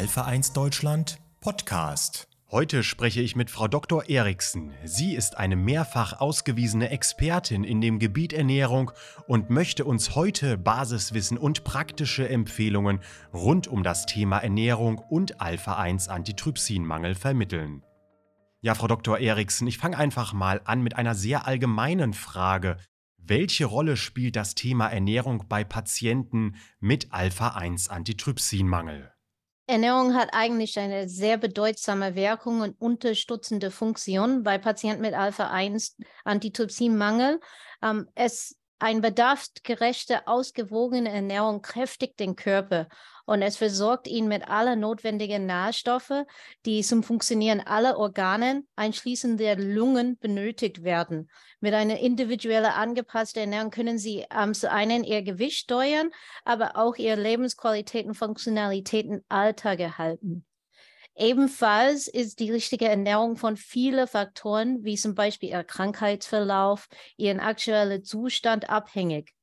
Alpha 1 Deutschland Podcast. Heute spreche ich mit Frau Dr. Eriksen. Sie ist eine mehrfach ausgewiesene Expertin in dem Gebiet Ernährung und möchte uns heute Basiswissen und praktische Empfehlungen rund um das Thema Ernährung und Alpha 1 Antitrypsinmangel vermitteln. Ja, Frau Dr. Eriksen, ich fange einfach mal an mit einer sehr allgemeinen Frage. Welche Rolle spielt das Thema Ernährung bei Patienten mit Alpha-1-Antitrypsinmangel? Ernährung hat eigentlich eine sehr bedeutsame Wirkung und unterstützende Funktion bei Patienten mit Alpha-1-Antitrypsinmangel. Ähm, es ein bedarfsgerechte, ausgewogene Ernährung kräftigt den Körper und es versorgt ihn mit aller notwendigen Nährstoffe, die zum Funktionieren aller Organe, einschließend der Lungen, benötigt werden. Mit einer individuell angepassten Ernährung können Sie ähm, zu einen Ihr Gewicht steuern, aber auch Ihre Lebensqualität und Funktionalität im Alltag erhalten. Ebenfalls ist die richtige Ernährung von vielen Faktoren, wie zum Beispiel ihr Krankheitsverlauf, ihren aktuellen Zustand abhängig.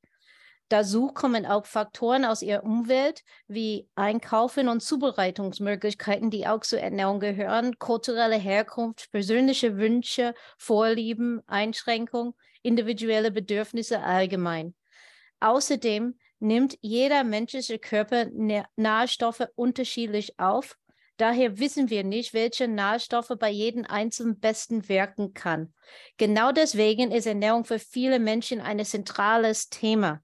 Dazu kommen auch Faktoren aus ihrer Umwelt wie Einkaufen und Zubereitungsmöglichkeiten, die auch zur Ernährung gehören, kulturelle Herkunft, persönliche Wünsche, Vorlieben, Einschränkungen, individuelle Bedürfnisse allgemein. Außerdem nimmt jeder menschliche Körper Nährstoffe unterschiedlich auf Daher wissen wir nicht, welche Nährstoffe bei jedem Einzelnen besten wirken kann. Genau deswegen ist Ernährung für viele Menschen ein zentrales Thema.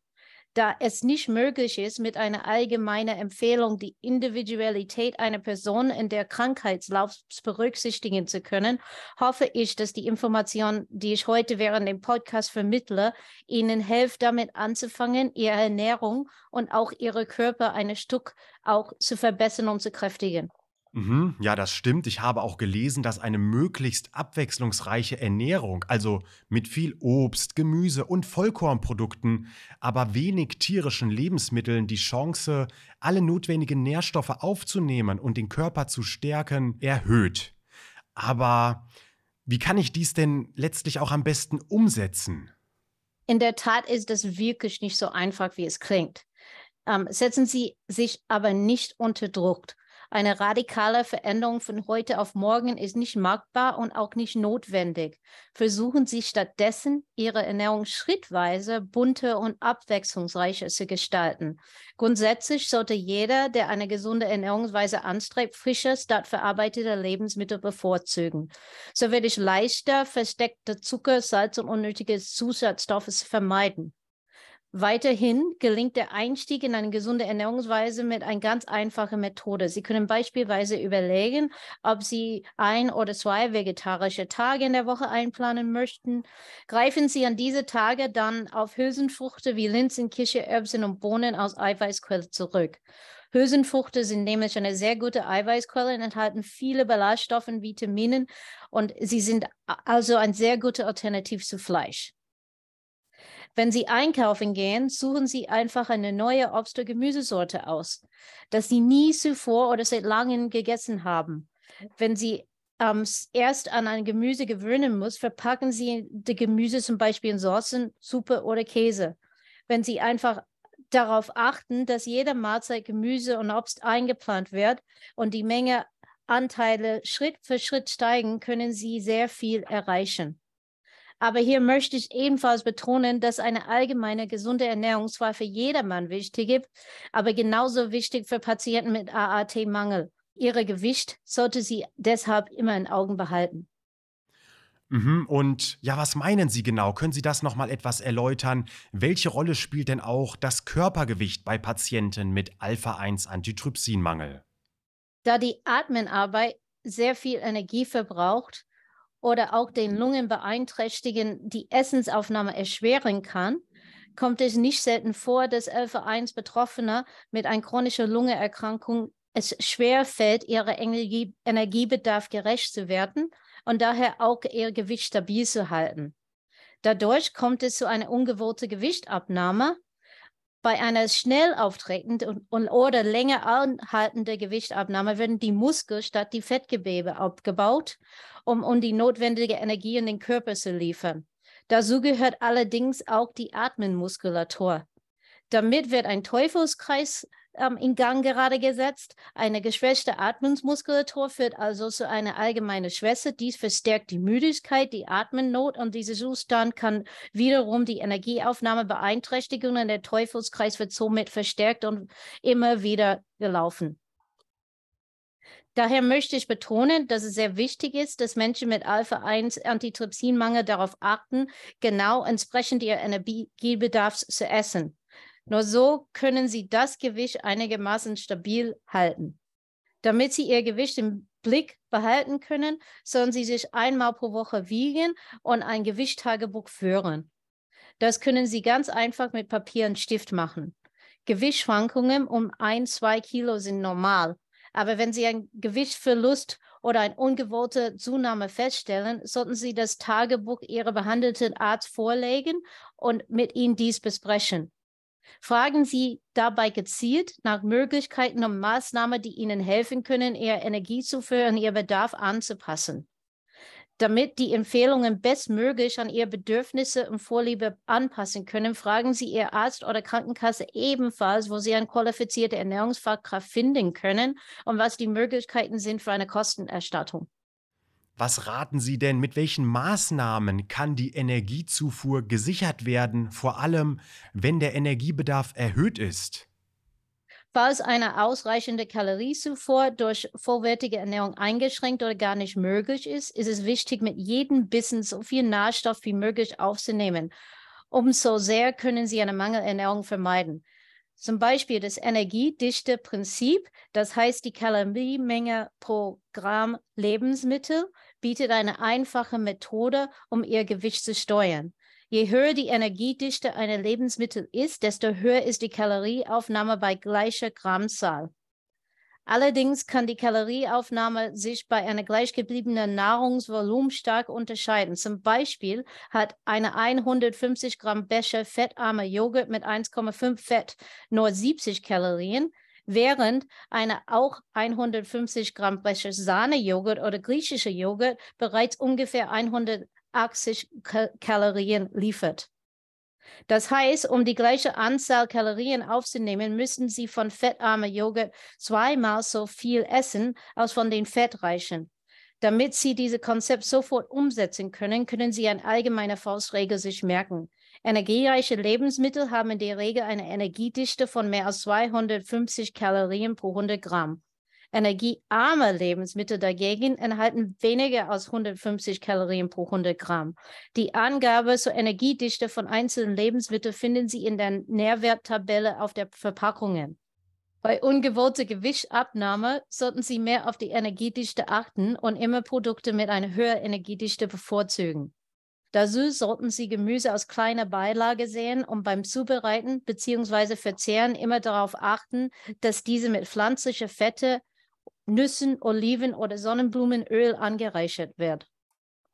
Da es nicht möglich ist, mit einer allgemeinen Empfehlung die Individualität einer Person in der Krankheitslauf berücksichtigen zu können, hoffe ich, dass die Information, die ich heute während dem Podcast vermittle, Ihnen hilft, damit anzufangen, Ihre Ernährung und auch Ihre Körper ein Stück auch zu verbessern und zu kräftigen. Mhm, ja, das stimmt. Ich habe auch gelesen, dass eine möglichst abwechslungsreiche Ernährung, also mit viel Obst, Gemüse und Vollkornprodukten, aber wenig tierischen Lebensmitteln die Chance, alle notwendigen Nährstoffe aufzunehmen und den Körper zu stärken, erhöht. Aber wie kann ich dies denn letztlich auch am besten umsetzen? In der Tat ist das wirklich nicht so einfach, wie es klingt. Ähm, setzen Sie sich aber nicht unter Druck. Eine radikale Veränderung von heute auf morgen ist nicht machbar und auch nicht notwendig. Versuchen Sie stattdessen, Ihre Ernährung schrittweise bunter und abwechslungsreicher zu gestalten. Grundsätzlich sollte jeder, der eine gesunde Ernährungsweise anstrebt, frische statt verarbeitete Lebensmittel bevorzugen. So werde ich leichter versteckte Zucker, Salz und unnötige Zusatzstoffe vermeiden. Weiterhin gelingt der Einstieg in eine gesunde Ernährungsweise mit einer ganz einfachen Methode. Sie können beispielsweise überlegen, ob Sie ein oder zwei vegetarische Tage in der Woche einplanen möchten. Greifen Sie an diese Tage dann auf Hülsenfrüchte wie Linsen, Kichererbsen und Bohnen aus Eiweißquelle zurück. Hülsenfrüchte sind nämlich eine sehr gute Eiweißquelle und enthalten viele Ballaststoffe Vitaminen und sie sind also ein sehr guter Alternativ zu Fleisch. Wenn Sie einkaufen gehen, suchen Sie einfach eine neue Obst- oder Gemüsesorte aus, das Sie nie zuvor oder seit langem gegessen haben. Wenn Sie ähm, erst an ein Gemüse gewöhnen muss, verpacken Sie die Gemüse zum Beispiel in Soßen, Suppe oder Käse. Wenn Sie einfach darauf achten, dass jede Mahlzeit Gemüse und Obst eingeplant wird und die Menge Anteile Schritt für Schritt steigen, können Sie sehr viel erreichen. Aber hier möchte ich ebenfalls betonen, dass eine allgemeine gesunde Ernährung zwar für jedermann wichtig ist, aber genauso wichtig für Patienten mit AAT-Mangel. Ihre Gewicht sollte sie deshalb immer in Augen behalten. Mhm, und ja, was meinen Sie genau? Können Sie das noch mal etwas erläutern? Welche Rolle spielt denn auch das Körpergewicht bei Patienten mit Alpha-1-Antitrypsinmangel? Da die Atmenarbeit sehr viel Energie verbraucht, oder auch den Lungen beeinträchtigen, die Essensaufnahme erschweren kann, kommt es nicht selten vor, dass Alpha-1 Betroffene mit einer chronischen Lungenerkrankung es schwer fällt, ihre Energie Energiebedarf gerecht zu werden und daher auch ihr Gewicht stabil zu halten. Dadurch kommt es zu einer ungewollten Gewichtabnahme bei einer schnell auftretenden und, oder länger anhaltenden Gewichtabnahme werden die Muskeln statt die Fettgewebe abgebaut, um, um die notwendige Energie in den Körper zu liefern. Dazu gehört allerdings auch die Atmenmuskulatur. Damit wird ein Teufelskreis ähm, in Gang gerade gesetzt. Eine geschwächte Atmungsmuskulatur führt also zu einer allgemeinen Schwäche. Dies verstärkt die Müdigkeit, die Atmennot und dieser Zustand kann wiederum die Energieaufnahme beeinträchtigen und der Teufelskreis wird somit verstärkt und immer wieder gelaufen. Daher möchte ich betonen, dass es sehr wichtig ist, dass Menschen mit Alpha-1-Antitrypsinmangel darauf achten, genau entsprechend ihr Energiebedarfs zu essen. Nur so können Sie das Gewicht einigermaßen stabil halten. Damit Sie Ihr Gewicht im Blick behalten können, sollen Sie sich einmal pro Woche wiegen und ein Gewichttagebuch führen. Das können Sie ganz einfach mit Papier und Stift machen. Gewichtsschwankungen um ein, zwei Kilo sind normal. Aber wenn Sie einen Gewichtsverlust oder eine ungewollte Zunahme feststellen, sollten Sie das Tagebuch Ihrer behandelten Arzt vorlegen und mit Ihnen dies besprechen. Fragen Sie dabei gezielt nach Möglichkeiten und Maßnahmen, die Ihnen helfen können, Ihre Energiezufuhr an Ihr Bedarf anzupassen. Damit die Empfehlungen bestmöglich an Ihre Bedürfnisse und Vorliebe anpassen können, fragen Sie Ihr Arzt oder Krankenkasse ebenfalls, wo Sie eine qualifizierte Ernährungsfachkraft finden können und was die Möglichkeiten sind für eine Kostenerstattung. Was raten Sie denn, mit welchen Maßnahmen kann die Energiezufuhr gesichert werden, vor allem wenn der Energiebedarf erhöht ist? Falls eine ausreichende Kaloriezufuhr durch vollwertige Ernährung eingeschränkt oder gar nicht möglich ist, ist es wichtig, mit jedem Bissen so viel Nährstoff wie möglich aufzunehmen. Umso sehr können Sie eine Mangelernährung vermeiden. Zum Beispiel das energiedichte Prinzip, das heißt die Kaloriemenge pro Gramm Lebensmittel, bietet eine einfache Methode, um ihr Gewicht zu steuern. Je höher die Energiedichte einer Lebensmittel ist, desto höher ist die Kalorieaufnahme bei gleicher Grammzahl. Allerdings kann die Kalorieaufnahme sich bei einer gleichgebliebenen Nahrungsvolumen stark unterscheiden. Zum Beispiel hat eine 150 Gramm Becher fettarmer Joghurt mit 1,5 Fett nur 70 Kalorien, während eine auch 150 Gramm Becher Sahnejoghurt oder griechischer Joghurt bereits ungefähr 180 Kalorien liefert. Das heißt, um die gleiche Anzahl Kalorien aufzunehmen, müssen Sie von fettarmer Joghurt zweimal so viel essen als von den fettreichen. Damit Sie dieses Konzept sofort umsetzen können, können Sie eine allgemeine Faustregel sich merken. Energiereiche Lebensmittel haben in der Regel eine Energiedichte von mehr als 250 Kalorien pro 100 Gramm. Energiearme Lebensmittel dagegen enthalten weniger als 150 Kalorien pro 100 Gramm. Die Angabe zur Energiedichte von einzelnen Lebensmitteln finden Sie in der Nährwerttabelle auf der Verpackungen. Bei ungewollter Gewichtsabnahme sollten Sie mehr auf die Energiedichte achten und immer Produkte mit einer höheren Energiedichte bevorzugen. Dazu sollten Sie Gemüse als kleine Beilage sehen und beim Zubereiten bzw. Verzehren immer darauf achten, dass diese mit pflanzlicher Fette, Nüssen, Oliven oder Sonnenblumenöl angereichert wird.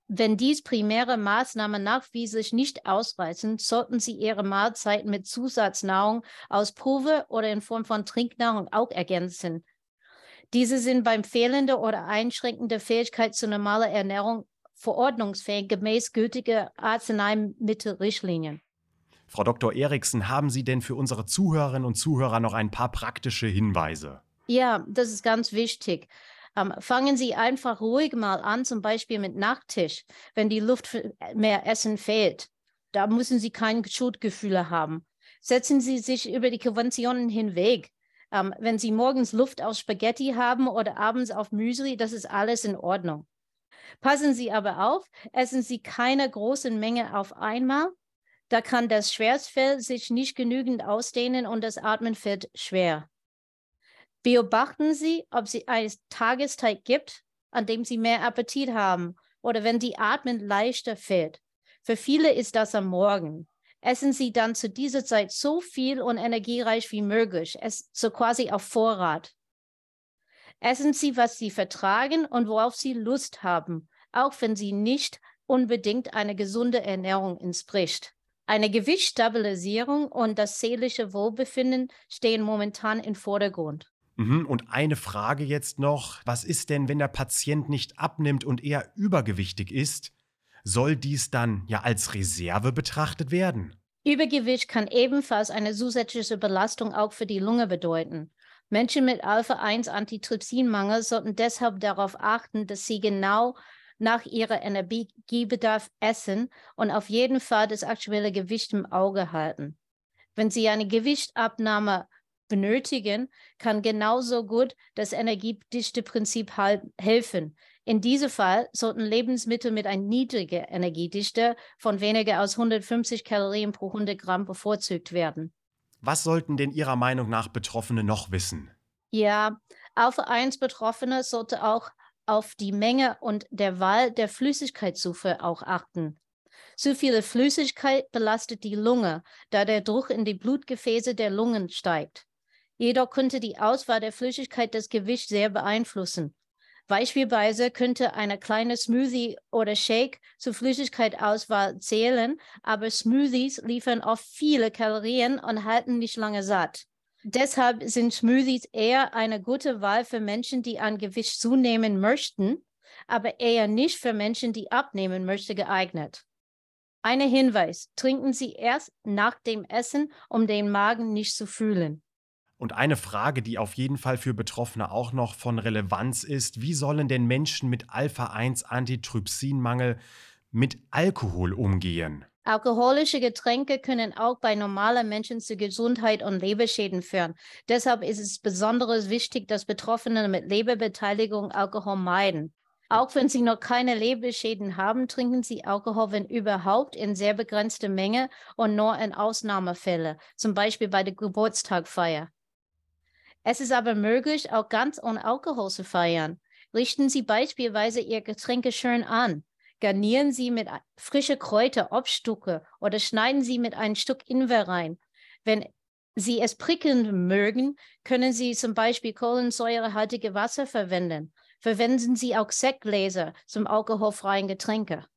Wenn dies primäre Maßnahmen nachweislich nicht ausreichen, sollten Sie Ihre Mahlzeiten mit Zusatznahrung aus Pulver oder in Form von Trinknahrung auch ergänzen. Diese sind beim fehlenden oder einschränkenden Fähigkeit zu normaler Ernährung verordnungsfähig gemäß gültiger Arzneimittelrichtlinien. Frau Dr. Eriksen, haben Sie denn für unsere Zuhörerinnen und Zuhörer noch ein paar praktische Hinweise? Ja, das ist ganz wichtig. Ähm, fangen Sie einfach ruhig mal an, zum Beispiel mit Nachttisch, wenn die Luft für mehr Essen fehlt. Da müssen Sie keine Schuldgefühle haben. Setzen Sie sich über die Konventionen hinweg. Ähm, wenn Sie morgens Luft auf Spaghetti haben oder abends auf Müsli, das ist alles in Ordnung. Passen Sie aber auf, essen Sie keine großen Menge auf einmal. Da kann das Schwerstfell sich nicht genügend ausdehnen und das Atmen fällt schwer. Beobachten Sie, ob es eine Tageszeit gibt, an dem Sie mehr Appetit haben oder wenn die Atmen leichter fällt. Für viele ist das am Morgen. Essen Sie dann zu dieser Zeit so viel und energiereich wie möglich, es so quasi auf Vorrat. Essen Sie, was Sie vertragen und worauf Sie Lust haben, auch wenn Sie nicht unbedingt eine gesunde Ernährung entspricht. Eine Gewichtsstabilisierung und das seelische Wohlbefinden stehen momentan im Vordergrund. Mhm, und eine Frage jetzt noch, was ist denn, wenn der Patient nicht abnimmt und eher übergewichtig ist? Soll dies dann ja als Reserve betrachtet werden? Übergewicht kann ebenfalls eine zusätzliche Belastung auch für die Lunge bedeuten. Menschen mit Alpha-1-Antitrypsinmangel sollten deshalb darauf achten, dass sie genau nach ihrem Energiebedarf essen und auf jeden Fall das aktuelle Gewicht im Auge halten. Wenn Sie eine Gewichtabnahme benötigen, kann genauso gut das Energiedichte-Prinzip helfen. In diesem Fall sollten Lebensmittel mit einer niedrigen Energiedichte von weniger als 150 Kalorien pro 100 Gramm bevorzugt werden. Was sollten denn Ihrer Meinung nach Betroffene noch wissen? Ja, Alpha-1-Betroffene sollte auch auf die Menge und der Wahl der Flüssigkeitszufuhr auch achten. Zu viele Flüssigkeit belastet die Lunge, da der Druck in die Blutgefäße der Lungen steigt. Jedoch könnte die Auswahl der Flüssigkeit das Gewicht sehr beeinflussen. Beispielsweise könnte eine kleine Smoothie oder Shake zur Flüssigkeitsauswahl zählen, aber Smoothies liefern oft viele Kalorien und halten nicht lange satt. Deshalb sind Smoothies eher eine gute Wahl für Menschen, die an Gewicht zunehmen möchten, aber eher nicht für Menschen, die abnehmen möchten, geeignet. Ein Hinweis, trinken Sie erst nach dem Essen, um den Magen nicht zu fühlen. Und eine Frage, die auf jeden Fall für Betroffene auch noch von Relevanz ist, wie sollen denn Menschen mit Alpha-1-Antitrypsinmangel mit Alkohol umgehen? Alkoholische Getränke können auch bei normalen Menschen zu Gesundheit und Leberschäden führen. Deshalb ist es besonders wichtig, dass Betroffene mit Leberbeteiligung Alkohol meiden. Auch wenn sie noch keine Leberschäden haben, trinken sie Alkohol, wenn überhaupt, in sehr begrenzter Menge und nur in Ausnahmefällen, zum Beispiel bei der Geburtstagfeier. Es ist aber möglich, auch ganz ohne Alkohol zu feiern. Richten Sie beispielsweise Ihr Getränke schön an. Garnieren Sie mit frische Kräuter, Obststücke oder schneiden Sie mit einem Stück Ingwer rein. Wenn Sie es prickelnd mögen, können Sie zum Beispiel kohlensäurehaltige Wasser verwenden. Verwenden Sie auch Sektgläser zum alkoholfreien Getränke.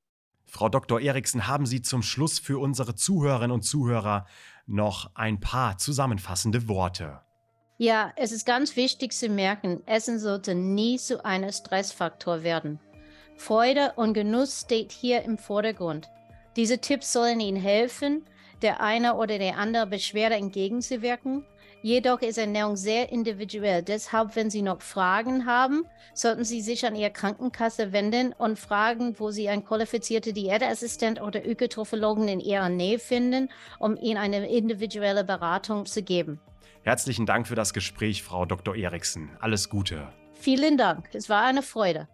Frau Dr. Eriksen, haben Sie zum Schluss für unsere Zuhörerinnen und Zuhörer noch ein paar zusammenfassende Worte? Ja, es ist ganz wichtig zu merken, Essen sollte nie zu einem Stressfaktor werden. Freude und Genuss steht hier im Vordergrund. Diese Tipps sollen Ihnen helfen, der eine oder der andere Beschwerde entgegenzuwirken. Jedoch ist Ernährung sehr individuell. Deshalb, wenn Sie noch Fragen haben, sollten Sie sich an Ihre Krankenkasse wenden und fragen, wo Sie einen qualifizierten Diätassistent oder Ökotrophologen in Ihrer Nähe finden, um Ihnen eine individuelle Beratung zu geben. Herzlichen Dank für das Gespräch, Frau Dr. Eriksen. Alles Gute. Vielen Dank. Es war eine Freude.